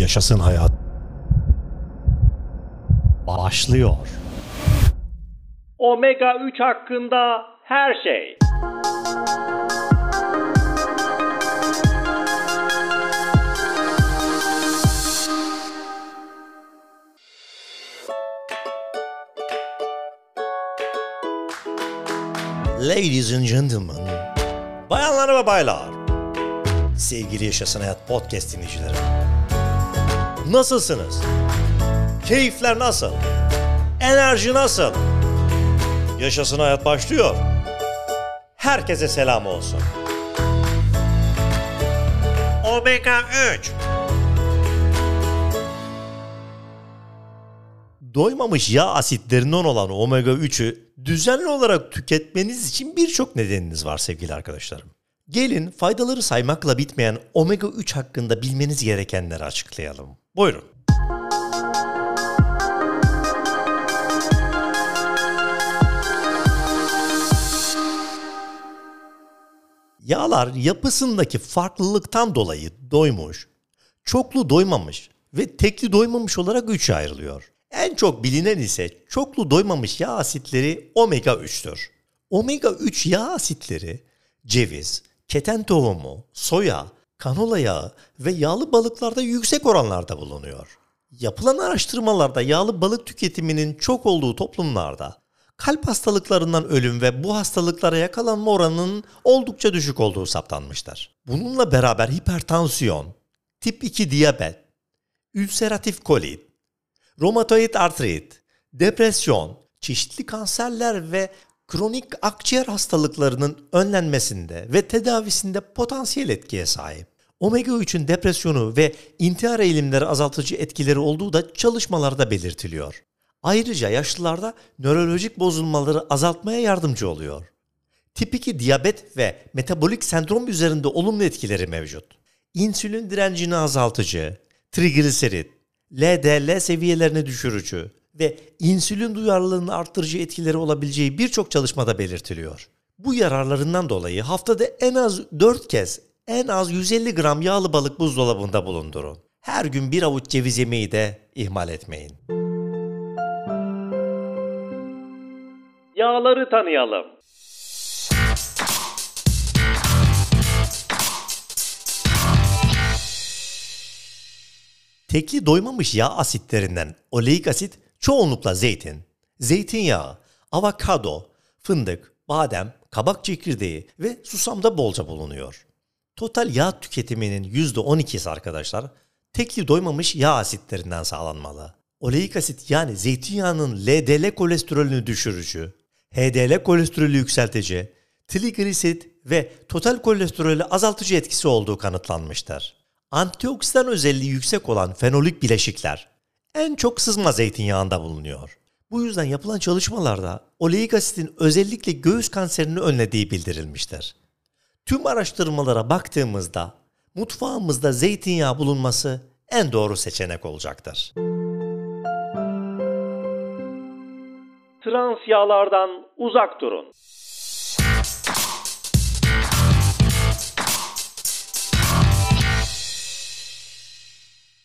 Yaşasın hayat. Başlıyor. Omega 3 hakkında her şey. Ladies and gentlemen, bayanlar ve baylar, sevgili Yaşasın Hayat podcast dinleyicileri. Nasılsınız? Keyifler nasıl? Enerji nasıl? Yaşasın Hayat başlıyor. Herkese selam olsun. Omega 3 Doymamış yağ asitlerinden olan omega 3'ü düzenli olarak tüketmeniz için birçok nedeniniz var sevgili arkadaşlarım. Gelin faydaları saymakla bitmeyen omega 3 hakkında bilmeniz gerekenleri açıklayalım. Buyurun. Yağlar yapısındaki farklılıktan dolayı doymuş, çoklu doymamış ve tekli doymamış olarak üçe ayrılıyor. En çok bilinen ise çoklu doymamış yağ asitleri omega 3'tür. Omega 3 yağ asitleri ceviz, keten tohumu, soya, kanola yağı ve yağlı balıklarda yüksek oranlarda bulunuyor. Yapılan araştırmalarda yağlı balık tüketiminin çok olduğu toplumlarda kalp hastalıklarından ölüm ve bu hastalıklara yakalanma oranının oldukça düşük olduğu saptanmıştır. Bununla beraber hipertansiyon, tip 2 diyabet, ülseratif kolit, romatoid artrit, depresyon, çeşitli kanserler ve kronik akciğer hastalıklarının önlenmesinde ve tedavisinde potansiyel etkiye sahip. Omega 3'ün depresyonu ve intihar eğilimleri azaltıcı etkileri olduğu da çalışmalarda belirtiliyor. Ayrıca yaşlılarda nörolojik bozulmaları azaltmaya yardımcı oluyor. Tip 2 diyabet ve metabolik sendrom üzerinde olumlu etkileri mevcut. İnsülin direncini azaltıcı, trigliserit, LDL seviyelerini düşürücü ve insülin duyarlılığını arttırıcı etkileri olabileceği birçok çalışmada belirtiliyor. Bu yararlarından dolayı haftada en az 4 kez en az 150 gram yağlı balık buzdolabında bulundurun. Her gün bir avuç ceviz yemeği de ihmal etmeyin. Yağları tanıyalım. Tekli doymamış yağ asitlerinden oleik asit çoğunlukla zeytin, zeytinyağı, avokado, fındık, badem, kabak çekirdeği ve susamda bolca bulunuyor. Total yağ tüketiminin %12'si arkadaşlar tekli doymamış yağ asitlerinden sağlanmalı. Oleik asit yani zeytinyağının LDL kolesterolünü düşürücü, HDL kolesterolü yükseltici, trigliserit ve total kolesterolü azaltıcı etkisi olduğu kanıtlanmıştır. Antioksidan özelliği yüksek olan fenolik bileşikler en çok sızma zeytinyağında bulunuyor. Bu yüzden yapılan çalışmalarda oleik asitin özellikle göğüs kanserini önlediği bildirilmiştir. Tüm araştırmalara baktığımızda mutfağımızda zeytinyağı bulunması en doğru seçenek olacaktır. Trans yağlardan uzak durun.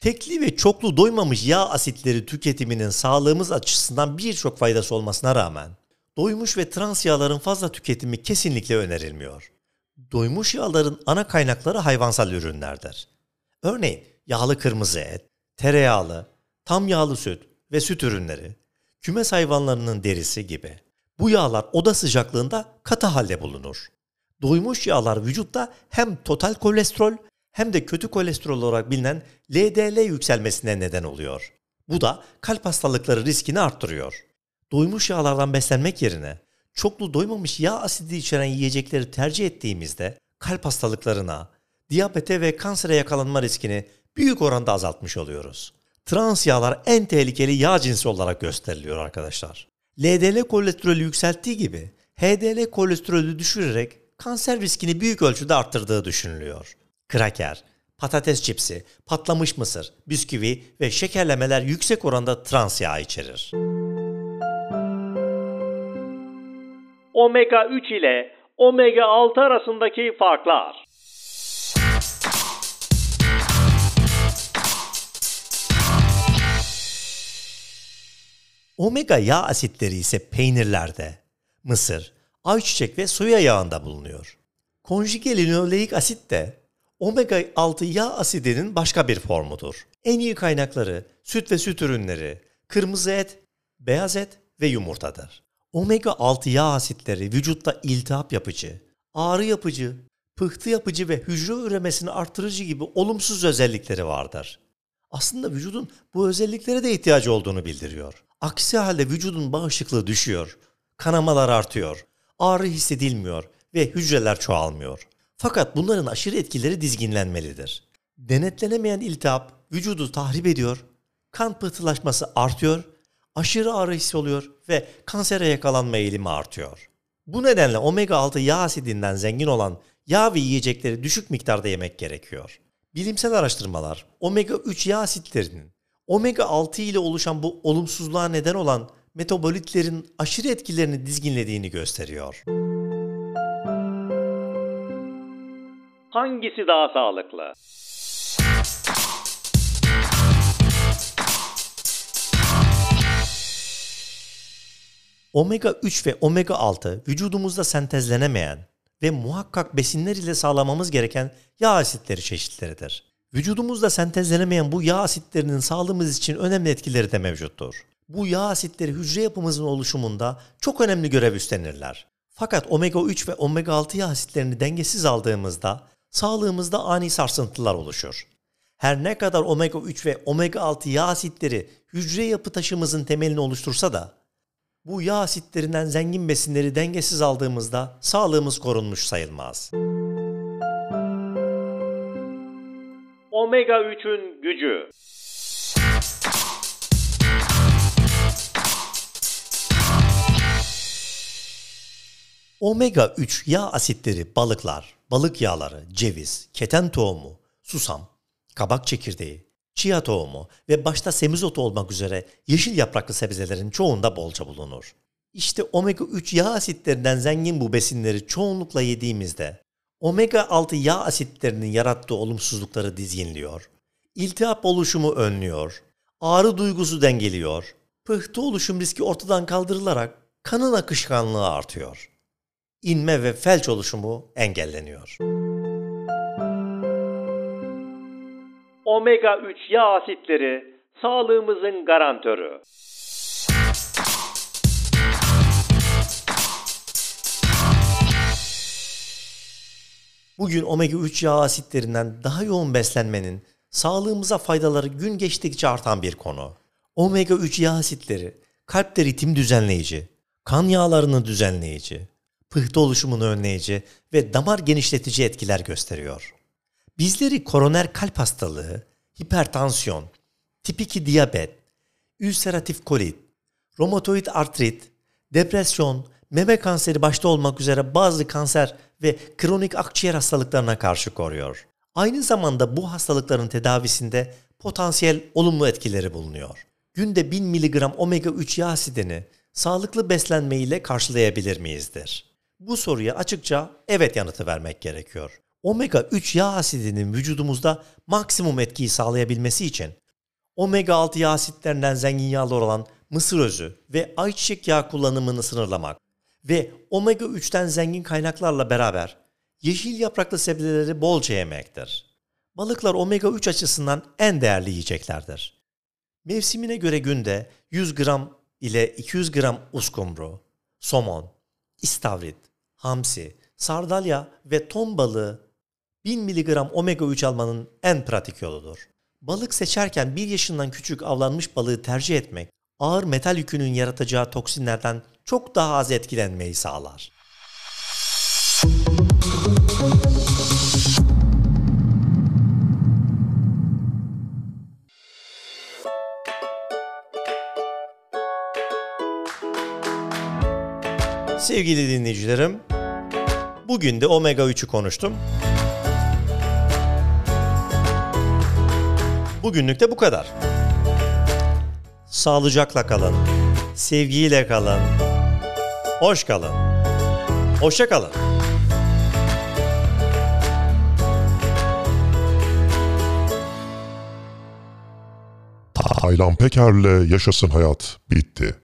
Tekli ve çoklu doymamış yağ asitleri tüketiminin sağlığımız açısından birçok faydası olmasına rağmen doymuş ve trans yağların fazla tüketimi kesinlikle önerilmiyor. Doymuş yağların ana kaynakları hayvansal ürünlerdir. Örneğin yağlı kırmızı et, tereyağlı, tam yağlı süt ve süt ürünleri, kümes hayvanlarının derisi gibi. Bu yağlar oda sıcaklığında katı halde bulunur. Doymuş yağlar vücutta hem total kolesterol hem de kötü kolesterol olarak bilinen LDL yükselmesine neden oluyor. Bu da kalp hastalıkları riskini arttırıyor. Doymuş yağlardan beslenmek yerine çoklu doymamış yağ asidi içeren yiyecekleri tercih ettiğimizde kalp hastalıklarına, diyabete ve kansere yakalanma riskini büyük oranda azaltmış oluyoruz. Trans yağlar en tehlikeli yağ cinsi olarak gösteriliyor arkadaşlar. LDL kolesterolü yükselttiği gibi HDL kolesterolü düşürerek kanser riskini büyük ölçüde arttırdığı düşünülüyor. Kraker, patates çipsi, patlamış mısır, bisküvi ve şekerlemeler yüksek oranda trans yağ içerir. omega 3 ile omega 6 arasındaki farklar. Omega yağ asitleri ise peynirlerde, mısır, ayçiçek ve soya yağında bulunuyor. Konjüge linoleik asit de omega 6 yağ asidinin başka bir formudur. En iyi kaynakları süt ve süt ürünleri, kırmızı et, beyaz et ve yumurtadır. Omega 6 yağ asitleri vücutta iltihap yapıcı, ağrı yapıcı, pıhtı yapıcı ve hücre üremesini artırıcı gibi olumsuz özellikleri vardır. Aslında vücudun bu özelliklere de ihtiyacı olduğunu bildiriyor. Aksi halde vücudun bağışıklığı düşüyor, kanamalar artıyor, ağrı hissedilmiyor ve hücreler çoğalmıyor. Fakat bunların aşırı etkileri dizginlenmelidir. Denetlenemeyen iltihap vücudu tahrip ediyor, kan pıhtılaşması artıyor, aşırı ağrı hissi oluyor ve kansere yakalanma eğilimi artıyor. Bu nedenle omega 6 yağ asidinden zengin olan yağ ve yiyecekleri düşük miktarda yemek gerekiyor. Bilimsel araştırmalar omega 3 yağ asitlerinin omega 6 ile oluşan bu olumsuzluğa neden olan metabolitlerin aşırı etkilerini dizginlediğini gösteriyor. Hangisi daha sağlıklı? Omega 3 ve omega 6 vücudumuzda sentezlenemeyen ve muhakkak besinler ile sağlamamız gereken yağ asitleri çeşitleridir. Vücudumuzda sentezlenemeyen bu yağ asitlerinin sağlığımız için önemli etkileri de mevcuttur. Bu yağ asitleri hücre yapımızın oluşumunda çok önemli görev üstlenirler. Fakat omega 3 ve omega 6 yağ asitlerini dengesiz aldığımızda sağlığımızda ani sarsıntılar oluşur. Her ne kadar omega 3 ve omega 6 yağ asitleri hücre yapı taşımızın temelini oluştursa da bu yağ asitlerinden zengin besinleri dengesiz aldığımızda sağlığımız korunmuş sayılmaz. Omega 3'ün gücü. Omega 3 yağ asitleri balıklar, balık yağları, ceviz, keten tohumu, susam, kabak çekirdeği, chia tohumu ve başta semizotu olmak üzere yeşil yapraklı sebzelerin çoğunda bolca bulunur. İşte omega 3 yağ asitlerinden zengin bu besinleri çoğunlukla yediğimizde omega 6 yağ asitlerinin yarattığı olumsuzlukları dizginliyor. İltihap oluşumu önlüyor. Ağrı duygusu dengeliyor. Pıhtı oluşum riski ortadan kaldırılarak kanın akışkanlığı artıyor. İnme ve felç oluşumu engelleniyor. Omega 3 yağ asitleri sağlığımızın garantörü. Bugün omega 3 yağ asitlerinden daha yoğun beslenmenin sağlığımıza faydaları gün geçtikçe artan bir konu. Omega 3 yağ asitleri kalpte ritim düzenleyici, kan yağlarını düzenleyici, pıhtı oluşumunu önleyici ve damar genişletici etkiler gösteriyor. Bizleri koroner kalp hastalığı, hipertansiyon, tip 2 diyabet, ülseratif kolit, romatoid artrit, depresyon, meme kanseri başta olmak üzere bazı kanser ve kronik akciğer hastalıklarına karşı koruyor. Aynı zamanda bu hastalıkların tedavisinde potansiyel olumlu etkileri bulunuyor. Günde 1000 mg omega 3 yağ asidini sağlıklı beslenme ile karşılayabilir miyizdir? Bu soruya açıkça evet yanıtı vermek gerekiyor. Omega 3 yağ asidinin vücudumuzda maksimum etkiyi sağlayabilmesi için omega 6 yağ asitlerinden zengin yağlar olan mısır özü ve ayçiçek yağı kullanımını sınırlamak ve omega 3'ten zengin kaynaklarla beraber yeşil yapraklı sebzeleri bolca yemektir. Balıklar omega 3 açısından en değerli yiyeceklerdir. Mevsimine göre günde 100 gram ile 200 gram uskumru, somon, istavrit, hamsi, sardalya ve ton balığı 1000 mg omega 3 almanın en pratik yoludur. Balık seçerken 1 yaşından küçük avlanmış balığı tercih etmek ağır metal yükünün yaratacağı toksinlerden çok daha az etkilenmeyi sağlar. Sevgili dinleyicilerim, bugün de omega 3'ü konuştum. Bugünlük de bu kadar. Sağlıcakla kalın, sevgiyle kalın, hoş kalın, hoşça kalın. Taylan Peker'le Yaşasın Hayat bitti.